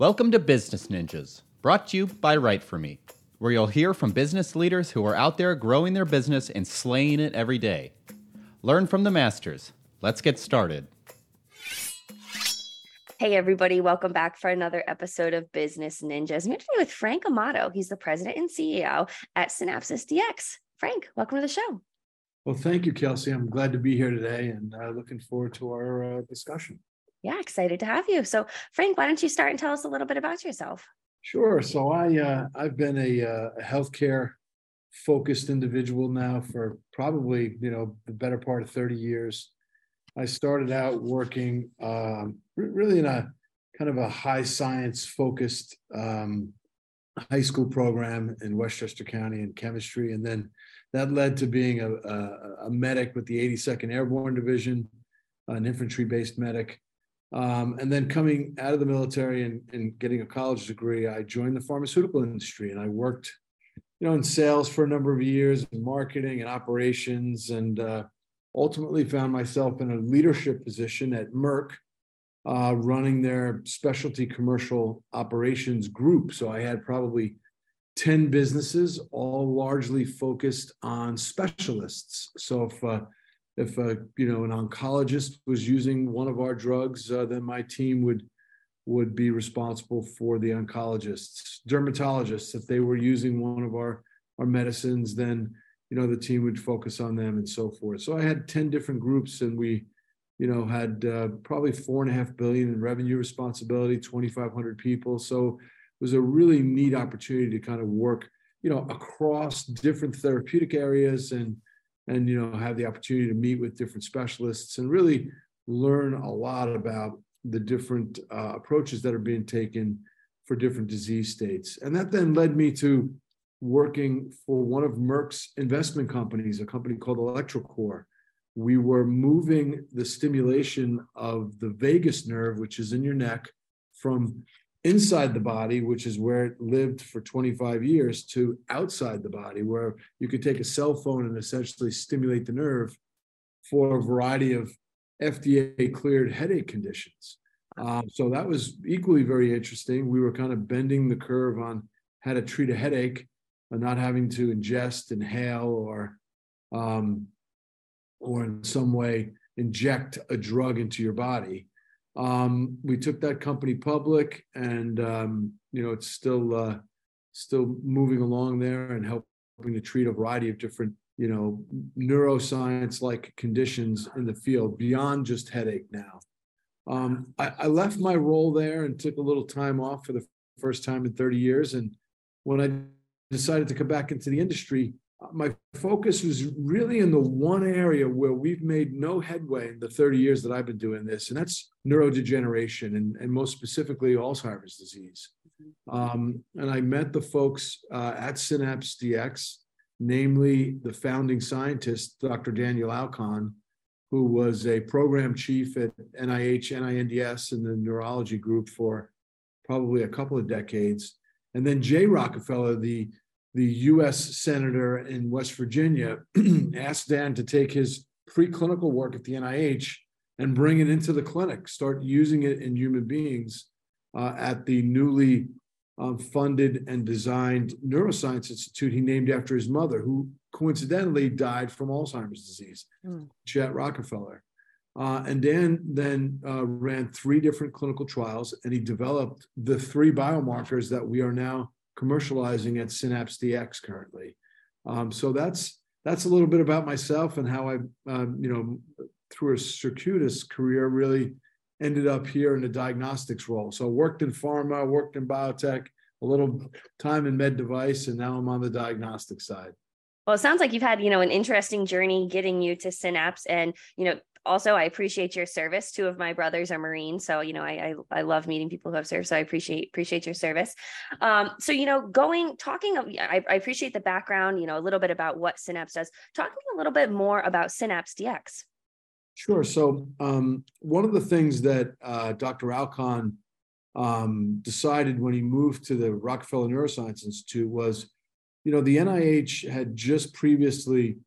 Welcome to Business Ninjas, brought to you by Write For Me, where you'll hear from business leaders who are out there growing their business and slaying it every day. Learn from the masters. Let's get started. Hey, everybody, welcome back for another episode of Business Ninjas. I'm here today with Frank Amato. He's the president and CEO at SYNAPS Dx. Frank, welcome to the show. Well, thank you, Kelsey. I'm glad to be here today and uh, looking forward to our uh, discussion. Yeah, excited to have you. So, Frank, why don't you start and tell us a little bit about yourself? Sure. So, I uh, I've been a, uh, healthcare focused individual now for probably you know the better part of 30 years. I started out working um, really in a kind of a high science focused um, high school program in Westchester County in chemistry, and then that led to being a, a, a medic with the 82nd Airborne Division, an infantry based medic. Um, and then coming out of the military and, and getting a college degree, I joined the pharmaceutical industry and I worked, you know, in sales for a number of years, in marketing and operations, and uh, ultimately found myself in a leadership position at Merck, uh, running their specialty commercial operations group. So I had probably 10 businesses, all largely focused on specialists. So if uh, if uh, you know an oncologist was using one of our drugs, uh, then my team would would be responsible for the oncologists, dermatologists. If they were using one of our our medicines, then you know the team would focus on them and so forth. So I had ten different groups, and we you know had uh, probably four and a half billion in revenue responsibility, twenty five hundred people. So it was a really neat opportunity to kind of work you know across different therapeutic areas and and you know have the opportunity to meet with different specialists and really learn a lot about the different uh, approaches that are being taken for different disease states. And that then led me to working for one of merck's investment companies a company called electroCore we were moving the stimulation of the vagus nerve which is in your neck from inside the body, which is where it lived for 25 years, to outside the body, where you could take a cell phone and essentially stimulate the nerve for a variety of FDA cleared headache conditions. Um, so that was equally very interesting. We were kind of bending the curve on how to treat a headache and not having to ingest, inhale, or um, or in some way inject a drug into your body. Um, we took that company public, and um, you know it's still uh, still moving along there and helping to treat a variety of different you know neuroscience like conditions in the field beyond just headache now. Um, I, I, left my role there and took a little time off for the first time in 30 years. And when I decided to come back into the industry, my focus was really in the one area where we've made no headway in the 30 years that I've been doing this, and that's neurodegeneration and, and most specifically Alzheimer's disease. Um, and I met the folks uh, at SYNAPS Dx, namely the founding scientist, Dr. Daniel Alkon, who was a program chief at NIH, NINDS, and the neurology group for probably a couple of decades. And then Jay Rockefeller, the the US Senator in West Virginia asked Dan to take his preclinical work at the NIH and bring it into the clinic, start using it in human beings uh, at the newly um, funded and designed Neuroscience Institute he named after his mother, who coincidentally died from Alzheimer's disease, mm. Chet Rockefeller. Uh, and Dan then uh, ran three different clinical trials, and he developed the three biomarkers that we are now commercializing at SYNAPS Dx currently. Um, so that's that's a little bit about myself and how I, um, you know, through a circuitous career, really ended up here in the diagnostics role. So worked in pharma, worked in biotech, a little time in med device, and now I'm on the diagnostic side. Well, it sounds like you've had, you know, an interesting journey getting you to SYNAPS and, you know, also I appreciate your service. Two of my brothers are Marines, so you know I I, I love meeting people who have served. So I appreciate appreciate your service. Um, so you know, going talking, I, I appreciate the background. You know, a little bit about what SYNAPS does. Talk a little bit more about SYNAPS Dx. Sure. So um, one of the things that uh, Dr. Alkon um, decided when he moved to the Rockefeller Neuroscience Institute was, you know, the NIH had just previously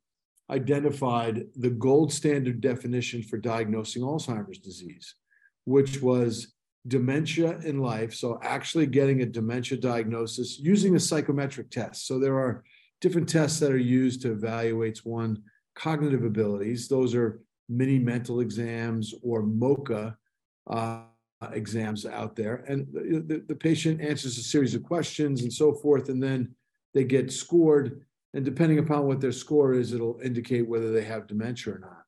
identified the gold standard definition for diagnosing Alzheimer's disease, which was dementia in life. So, actually getting a dementia diagnosis using a psychometric test. So, there are different tests that are used to evaluate one cognitive abilities. Those are mini mental exams or MoCA uh, exams out there. And the, the, the patient answers a series of questions and so forth, and then they get scored. And depending upon what their score is, it'll indicate whether they have dementia or not.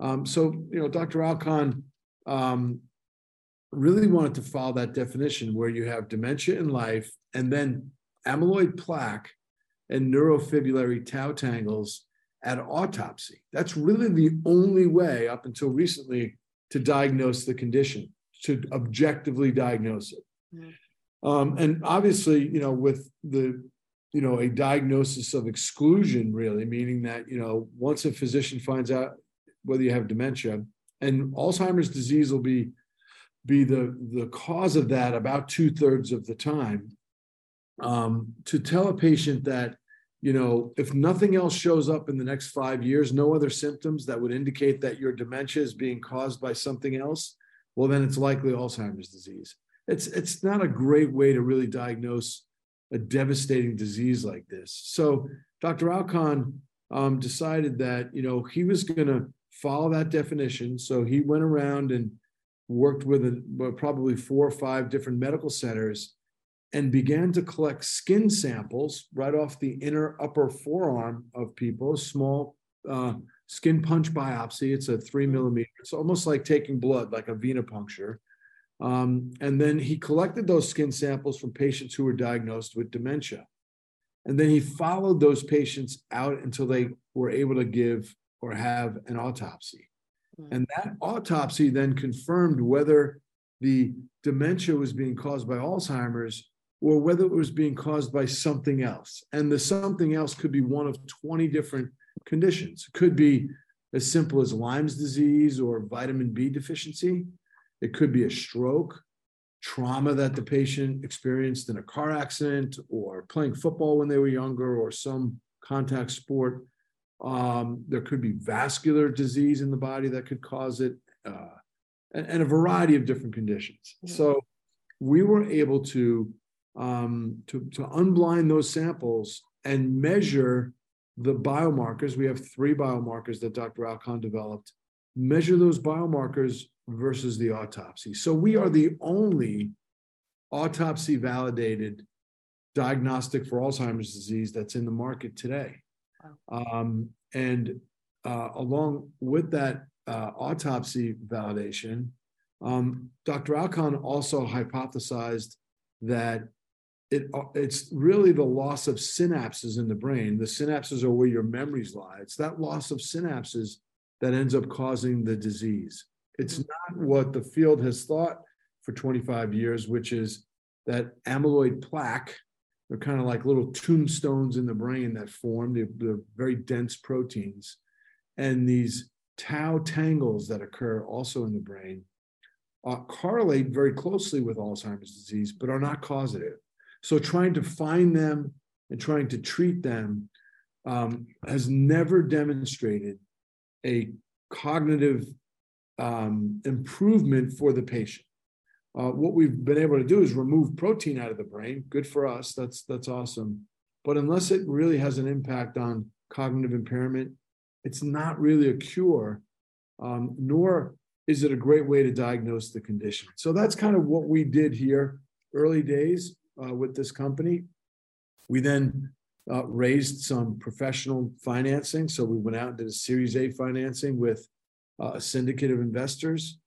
Um, so, you know, Dr. Alkon um, really wanted to follow that definition where you have dementia in life and then amyloid plaque and neurofibrillary tau tangles at autopsy. That's really the only way up until recently to diagnose the condition, to objectively diagnose it. Mm-hmm. Um, and obviously, you know, with the, you know, a diagnosis of exclusion, really, meaning that, you know, once a physician finds out whether you have dementia, and Alzheimer's disease will be be the the cause of that about two thirds of the time. Um, to tell a patient that you know, if nothing else shows up in the next five years, no other symptoms that would indicate that your dementia is being caused by something else, well, then it's likely Alzheimer's disease. It's it's not a great way to really diagnose a devastating disease like this. So Dr. Alkon um, decided that you know he was going to follow that definition. So he went around and worked with a, probably four or five different medical centers and began to collect skin samples right off the inner upper forearm of people, small uh, skin punch biopsy. It's a three millimeter. It's almost like taking blood, like a venipuncture. Um, and then he collected those skin samples from patients who were diagnosed with dementia. And then he followed those patients out until they were able to give or have an autopsy. Mm. And that autopsy then confirmed whether the dementia was being caused by Alzheimer's or whether it was being caused by something else. And the something else could be one of 20 different conditions. It could be as simple as Lyme's disease or vitamin B deficiency. It could be a stroke, trauma that the patient experienced in a car accident or playing football when they were younger or some contact sport. Um, there could be vascular disease in the body that could cause it, uh, and, and, a variety of different conditions. Yeah. So we were able to um, to, to unblind those samples and measure the biomarkers. We have three biomarkers that Dr. Alkon developed. Measure those biomarkers versus the autopsy. So we are the only autopsy validated diagnostic for Alzheimer's disease that's in the market today. Wow. Um, and uh, along with that uh, autopsy validation, um, Dr. Alkon also hypothesized that it, uh, it's really the loss of synapses in the brain. The synapses are where your memories lie. It's that loss of synapses that ends up causing the disease. It's mm-hmm. not what the field has thought for 25 years, which is that amyloid plaque, they're kind of like little tombstones in the brain that form, they're, they're very dense proteins. And these tau tangles that occur also in the brain uh, correlate very closely with Alzheimer's disease, but are not causative. So trying to find them and trying to treat them um, has never demonstrated a cognitive um, improvement for the patient. Uh, what we've been able to do is remove protein out of the brain. Good for us. That's that's awesome. But unless it really has an impact on cognitive impairment, it's not really a cure, um, nor is it a great way to diagnose the condition. So that's kind of what we did here, early days uh, with this company. We then uh, raised some professional financing. So we went out and did a Series A financing with a syndicate of investors,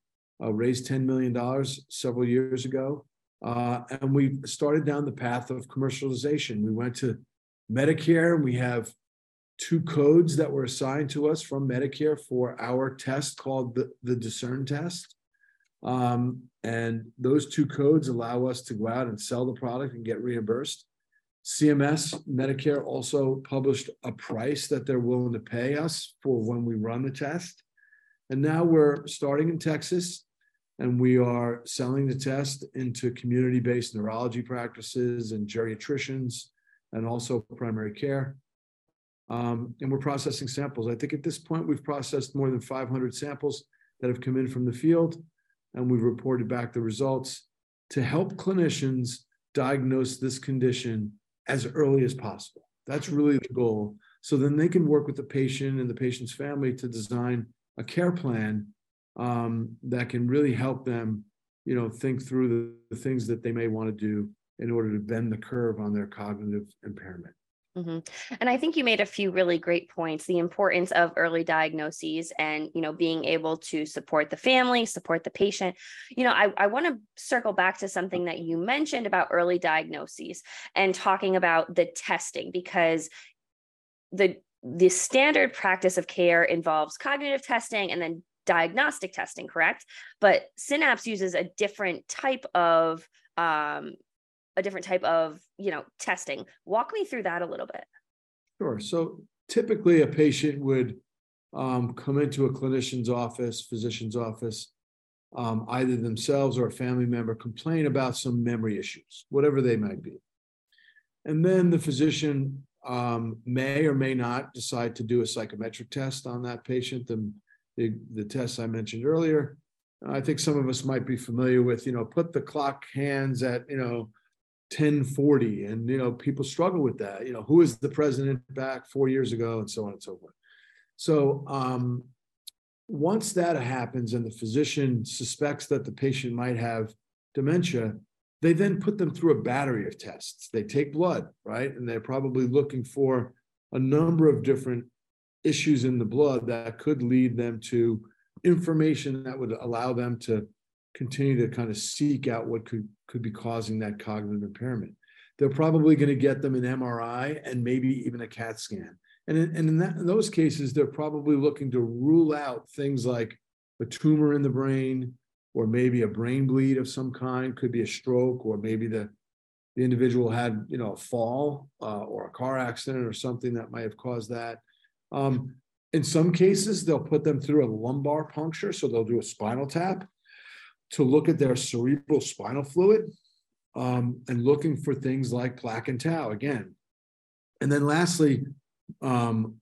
uh, raised $10 million several years ago. Uh, and we started down the path of commercialization. We went to Medicare, and we have two codes that were assigned to us from Medicare for our test called the, the Discern test. Um, and those two codes allow us to go out and sell the product and get reimbursed. CMS, Medicare also published a price that they're willing to pay us for when we run the test. And now we're starting in Texas and we are selling the test into community based neurology practices and geriatricians and also primary care. Um, and we're processing samples. I think at this point, we've processed more than 500 samples that have come in from the field. and we've reported back the results to help clinicians diagnose this condition as early as possible. That's really the goal. So then they can work with the patient and the patient's family to design a care plan um, that can really help them, you know, think through the, the things that they may want to do in order to bend the curve on their cognitive impairment. Mm-hmm. And I think you made a few really great points. The importance of early diagnoses and you know being able to support the family, support the patient. You know, I, I want to circle back to something that you mentioned about early diagnoses and talking about the testing because the the standard practice of care involves cognitive testing and then diagnostic testing, correct? But SYNAPS uses a different type of um, a different type of you know testing. Walk me through that a little bit. Sure. So typically, a patient would um, come into a clinician's office, physician's office, um, either themselves or a family member, complain about some memory issues, whatever they might be. And then the physician um, may or may not decide to do a psychometric test on that patient. The, the, the tests I mentioned earlier, I think some of us might be familiar with, you know, put the clock hands at, you know, 1040 and you know people struggle with that you know who is the president back four years ago and so on and so forth so um, once that happens and the physician suspects that the patient might have dementia they then put them through a battery of tests they take blood right and they're probably looking for a number of different issues in the blood that could lead them to information that would allow them to continue to kind of seek out what could could be causing that cognitive impairment. They're probably going to get them an MRI and maybe even a CAT scan. And in, and in, that, in those cases, they're probably looking to rule out things like a tumor in the brain, or maybe a brain bleed of some kind, could be a stroke, or maybe the, the individual had you know a fall uh, or a car accident or something that might have caused that. Um, in some cases, they'll put them through a lumbar puncture, so they'll do a spinal tap to look at their cerebral spinal fluid um, and looking for things like plaque and tau again. And then lastly, um,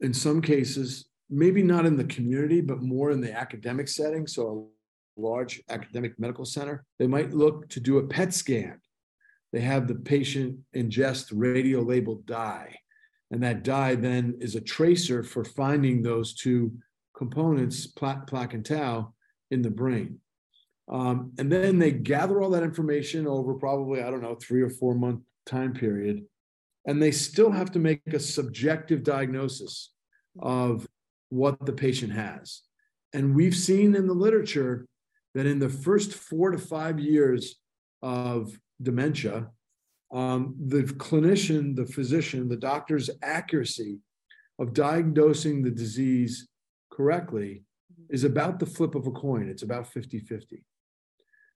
in some cases, maybe not in the community, but more in the academic setting, so large academic medical center, they might look to do a PET scan. They have the patient ingest radio labeled dye. And that dye then is a tracer for finding those two components, plaque, and tau, in the brain. Um, and then they gather all that information over probably, I don't know, three or four month time period. And they still have to make a subjective diagnosis of what the patient has. And we've seen in the literature that in the first four to five years of dementia, um, the clinician, the physician, the doctor's accuracy of diagnosing the disease correctly is about the flip of a coin. It's about 50 50.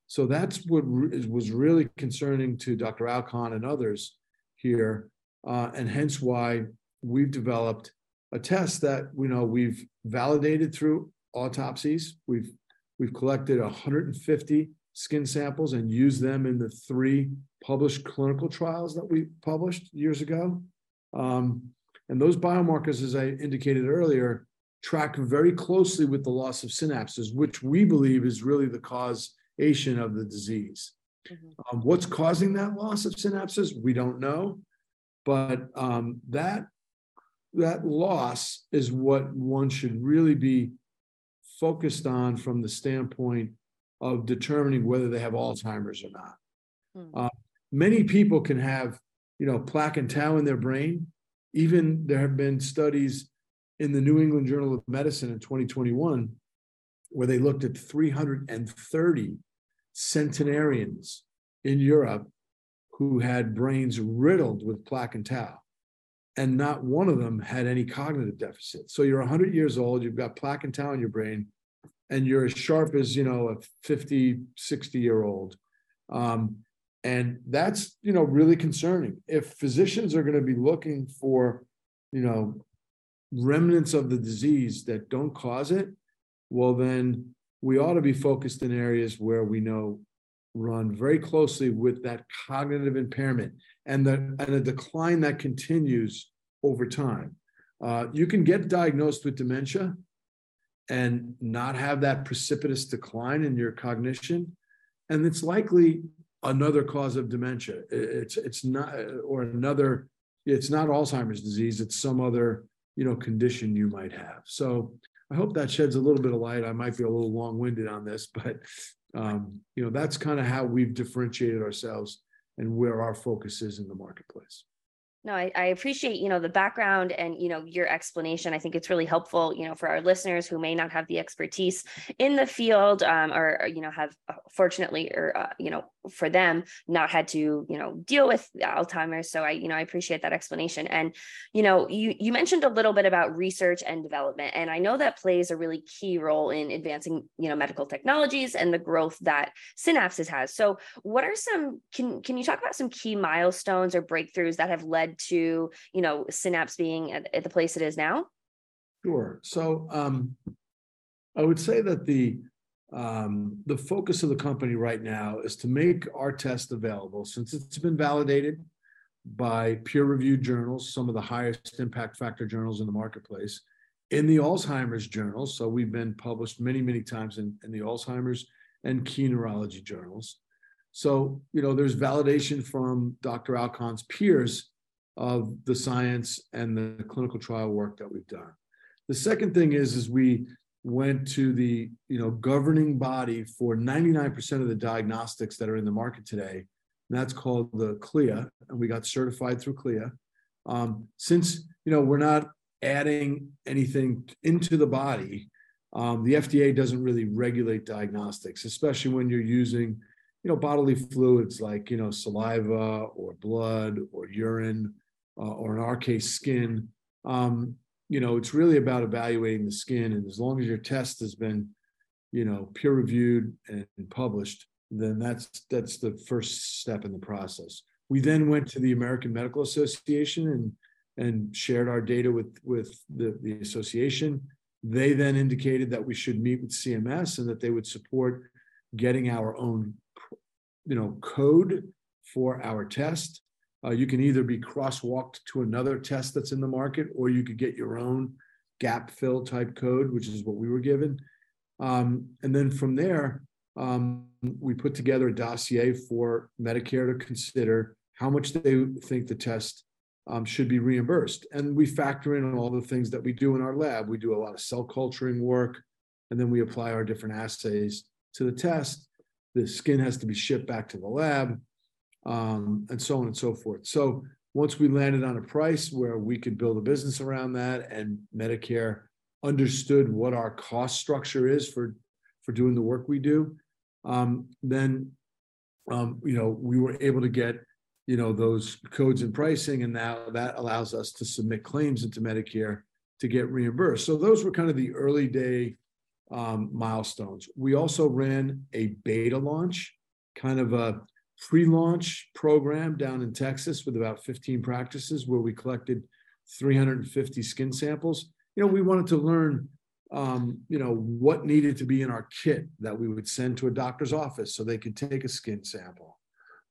So that's what was really concerning to Dr. Alkon and others here, uh, and hence why we've developed a test that we know we've validated through autopsies. We've we've collected 150 skin samples and used them in the three published clinical trials that we published years ago. Um, and those biomarkers, as I indicated earlier, track very closely with the loss of synapses, which we believe is really the causation of the disease. Mm-hmm. Um, what's causing that loss of synapses? We don't know, but um, that that loss is what one should really be focused on from the standpoint of determining whether they have Alzheimer's or not. Mm-hmm. Uh, many people can have, you know, plaque and tau in their brain. Even there have been studies in the New England Journal of Medicine in 2021 where they looked at 330 centenarians in Europe who had brains riddled with plaque and tau. And not one of them had any cognitive deficit. So you're 100 years old, you've got plaque and tau in your brain, and you're as sharp as, you know, a 50, 60 year old. Um, and that's, you know, really concerning. If physicians are going to be looking for, you know, remnants of the disease that don't cause it, well, then we ought to be focused in areas where we know run very closely with that cognitive impairment and the and a decline that continues over time. Uh, you can get diagnosed with dementia and not have that precipitous decline in your cognition. And it's likely another cause of dementia. It's it's not or another. It's not Alzheimer's disease. It's some other you know condition you might have. So I hope that sheds a little bit of light. I might be a little long winded on this, but um, you know that's kind of how we've differentiated ourselves and where our focus is in the marketplace no I, I, appreciate you know the background and you know your explanation. I think it's really helpful you know for our listeners who may not have the expertise in the field um, or, you know have uh, fortunately or uh, you know for them not had to you know deal with alzheimer's. So i you know i appreciate that explanation. And you know you you mentioned a little bit about research and development and i know that plays a really key role in advancing you know medical technologies and the growth that synapses has. So what are some can can you talk about some key milestones or breakthroughs that have led to you know SYNAPS being at, at the place it is now sure so um i would say that the um, the focus of the company right now is to make our test available since it's been validated by peer reviewed journals, some of the highest impact factor journals in the marketplace, in the Alzheimer's journals. So we've been published many, many times in, in the Alzheimer's and key neurology journals. So, you know, there's validation from Dr. Alkon's peers of the science and the clinical trial work that we've done. The second thing is, is we went to the you know governing body for 99% of the diagnostics that are in the market today and that's called the CLIA and we got certified through CLIA um, since you know we're not adding anything into the body um, the fda doesn't really regulate diagnostics especially when you're using you know bodily fluids like you know saliva or blood or urine uh, or in our case skin um, you know, it's really about evaluating the skin. And as long as your test has been, you know, peer reviewed and published, then that's that's the first step in the process. We then went to the American Medical Association and and shared our data with with the, the association. They then indicated that we should meet with CMS and that they would support getting our own, you know, code for our test. Uh, you can either be crosswalked to another test that's in the market, or you could get your own gap fill type code, which is what we were given. Um, and then from there, um, we put together a dossier for Medicare to consider how much they think the test um, should be reimbursed. And we factor in all the things that we do in our lab. We do a lot of cell culturing work, and then we apply our different assays to the test. The skin has to be shipped back to the lab um, and so on and so forth. So once we landed on a price where we could build a business around that and Medicare understood what our cost structure is for for doing the work we do, um, then um, you know we were able to get you know those codes and pricing, and now that allows us to submit claims into Medicare to get reimbursed. So those were kind of the early day um, milestones. We also ran a beta launch, kind of a pre-launch program down in Texas with about 15 practices where we collected 350 skin samples. You know, we wanted to learn, um, you know, what needed to be in our kit that we would send to a doctor's office so they could take a skin sample.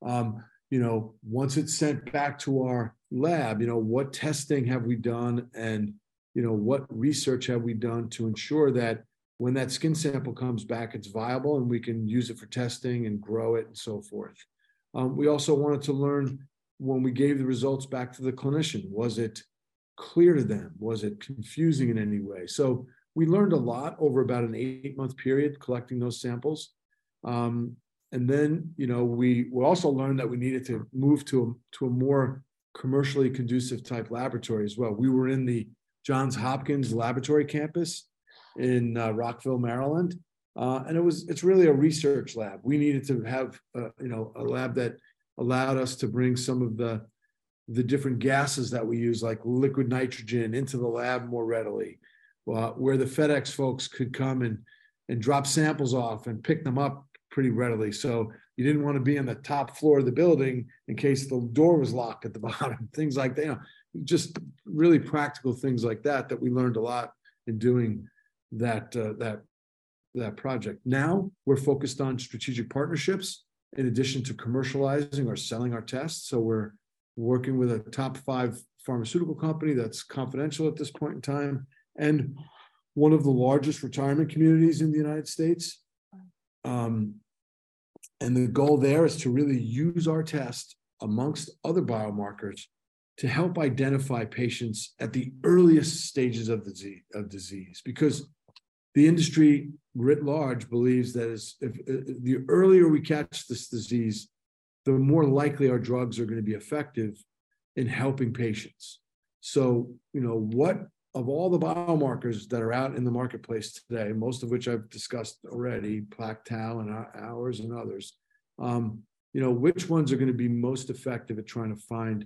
Um, you know, once it's sent back to our lab, you know, what testing have we done and, you know, what research have we done to ensure that when that skin sample comes back, it's viable and we can use it for testing and grow it and so forth. Um, we also wanted to learn when we gave the results back to the clinician, was it clear to them? Was it confusing in any way? So we learned a lot over about an eight month period collecting those samples. Um, and then, you know, we, we also learned that we needed to move to a, to a more commercially conducive type laboratory as well. We were in the Johns Hopkins laboratory campus in uh, Rockville, Maryland. Uh, and it was it's really a research lab. We needed to have uh, you know a lab that allowed us to bring some of the the different gases that we use, like liquid nitrogen, into the lab more readily, uh, where the FedEx folks could come and and drop samples off and pick them up pretty readily. So you didn't want to be on the top floor of the building in case the door was locked at the bottom. Things like that, you know, just really practical things like that that we learned a lot in doing that uh, that that project. Now we're focused on strategic partnerships in addition to commercializing or selling our tests. So we're working with a top five pharmaceutical company that's confidential at this point in time. And one of the largest retirement communities in the United States. Um, and the goal there is to really use our test amongst other biomarkers to help identify patients at the earliest stages of disease, of disease because the industry writ large believes that is if, if the earlier we catch this disease, the more likely our drugs are going to be effective in helping patients. So, you know, what of all the biomarkers that are out in the marketplace today, most of which I've discussed already, plaque tau and uh, ours and others, um, you know, which ones are going to be most effective at trying to find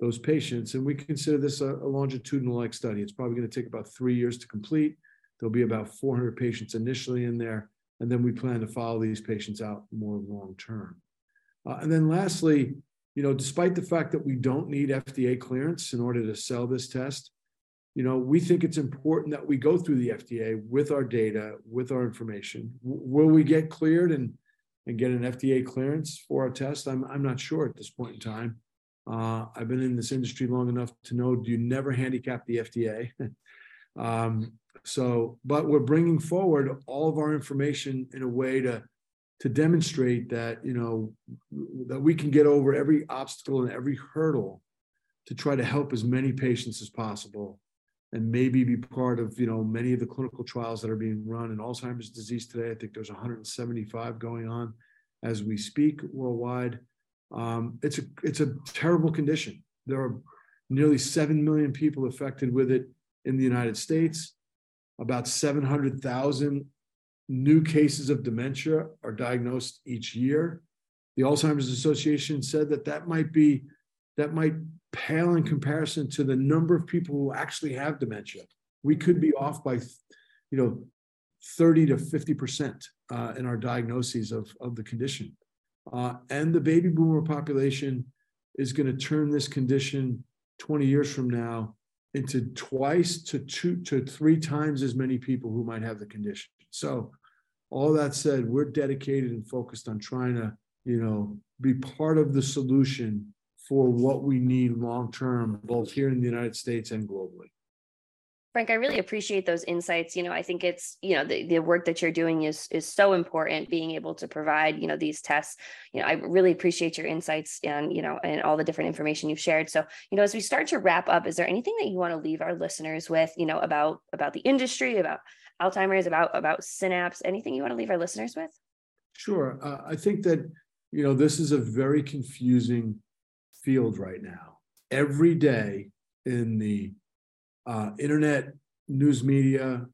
those patients? And we consider this a, a longitudinal like study. It's probably going to take about three years to complete. There'll be about 400 patients initially in there, and then we plan to follow these patients out more long term. Uh, and then lastly, you know, despite the fact that we don't need FDA clearance in order to sell this test, you know, we think it's important that we go through the FDA with our data, with our information. W- will we get cleared and and get an FDA clearance for our test? I'm I'm not sure at this point in time. Uh, I've been in this industry long enough to know you never handicap the FDA. um, so, but we're bringing forward all of our information in a way to to demonstrate that you know that we can get over every obstacle and every hurdle to try to help as many patients as possible and maybe be part of you know many of the clinical trials that are being run. In alzheimer's disease today i think there's 175 going on as we speak worldwide. Um, it's a it's a terrible condition. There are nearly 7 million people affected with it in the united states about 700000 new cases of dementia are diagnosed each year. The Alzheimer's Association said that that might be that might pale in comparison to the number of people who actually have dementia. We could be off by, you know, 30 to 50 percent uh, in our diagnoses of, of the condition. Uh, and the baby boomer population is going to turn this condition 20 years from now into twice to two to three times as many people who might have the condition. So all that said, we're dedicated and focused on trying to, you know, be part of the solution for what we need long term, both here in the United States and globally. Frank, I really appreciate those insights. You know, I think it's, you know, the, the work that you're doing is is so important, being able to provide, you know, these tests. You know, I really appreciate your insights and, you know, and all the different information you've shared. So, you know, as we start to wrap up, is there anything that you want to leave our listeners with, you know, about about the industry, about Alzheimer's, about about SYNAPS? Anything you want to leave our listeners with? Sure. Uh, I think that you know this is a very confusing field right now. Every day in the uh, internet, news media,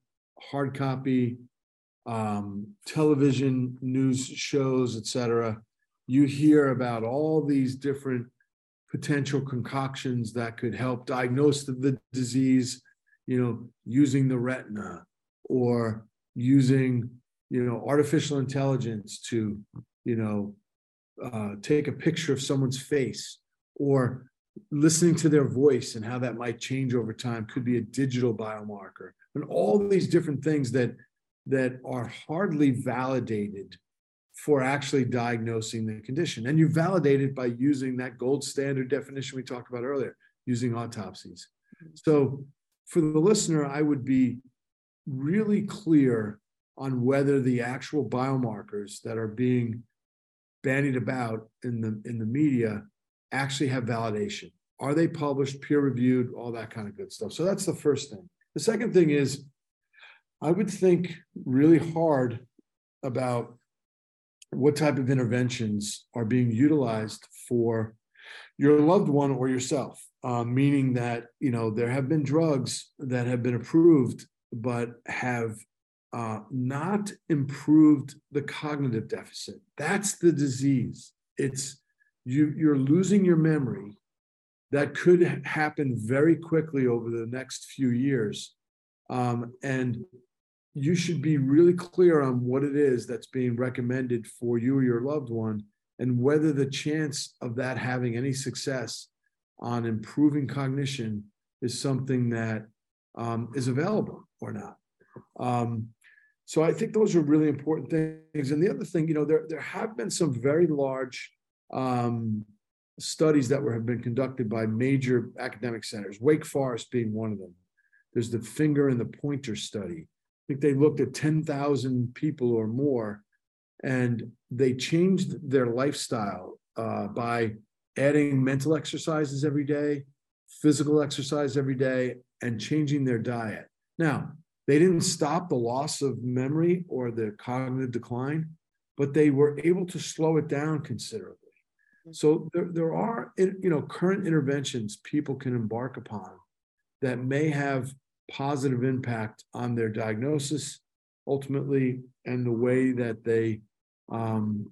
hard copy, um, television news shows, etc., you hear about all these different potential concoctions that could help diagnose the, the disease. You know, using the retina, or using you know artificial intelligence to you know uh, take a picture of someone's face or listening to their voice and how that might change over time could be a digital biomarker. And all these different things that that are hardly validated for actually diagnosing the condition. And you validate it by using that gold standard definition we talked about earlier using autopsies. So for the listener i would be really clear on whether the actual biomarkers that are being bandied about in the in the media actually have validation. Are they published, peer reviewed, all that kind of good stuff? So that's the first thing. The second thing is I would think really hard about what type of interventions are being utilized for your loved one or yourself, uh, meaning that you know there have been drugs that have been approved but have uh, not improved the cognitive deficit. That's the disease. It's you, you're losing your memory. That could happen very quickly over the next few years. Um, and you should be really clear on what it is that's being recommended for you or your loved one and whether the chance of that having any success on improving cognition is something that um, is available or not. Um, so I think those are really important things. And the other thing, you know, there there have been some very large um, studies that were have been conducted by major academic centers, Wake Forest being one of them, There's the finger and the pointer study. I think they looked at 10,000 people or more and they changed their lifestyle uh, by adding mental exercises every day, physical exercise every day, and changing their diet. Now, they didn't stop the loss of memory or the cognitive decline, but they were able to slow it down considerably. So there, there are you know current interventions people can embark upon that may have positive impact on their diagnosis ultimately and the way that they um,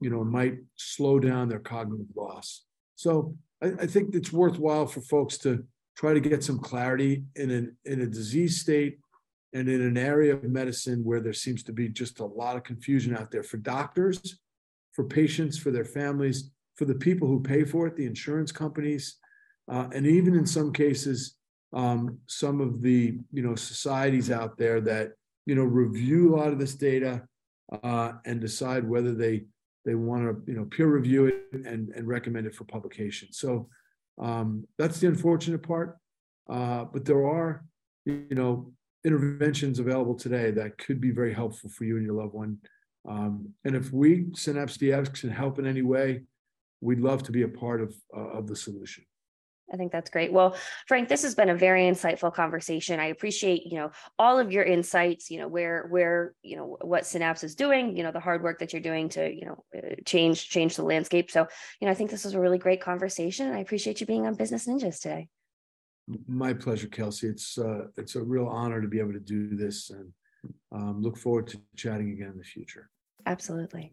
you know might slow down their cognitive loss. So I, I think it's worthwhile for folks to try to get some clarity in an in a disease state and in an area of medicine where there seems to be just a lot of confusion out there for doctors, for patients, for their families, for the people who pay for it, the insurance companies, uh, and even in some cases, um, some of the you know societies out there that you know review a lot of this data uh, and decide whether they they want to you know peer review it and and recommend it for publication. So um, that's the unfortunate part. Uh, but there are you know interventions available today that could be very helpful for you and your loved one. Um, and if we, SYNAPS Dx, can help in any way, we'd love to be a part of, uh, of the solution. I think that's great. Well, Frank, this has been a very insightful conversation. I appreciate, you know, all of your insights, you know, where where, you know, what SYNAPS is doing, you know, the hard work that you're doing to, you know, uh, change change the landscape. So, you know, I think this was a really great conversation. and I appreciate you being on Business Ninjas today. My pleasure, Kelsey. It's uh, it's a real honor to be able to do this, and um, look forward to chatting again in the future. Absolutely.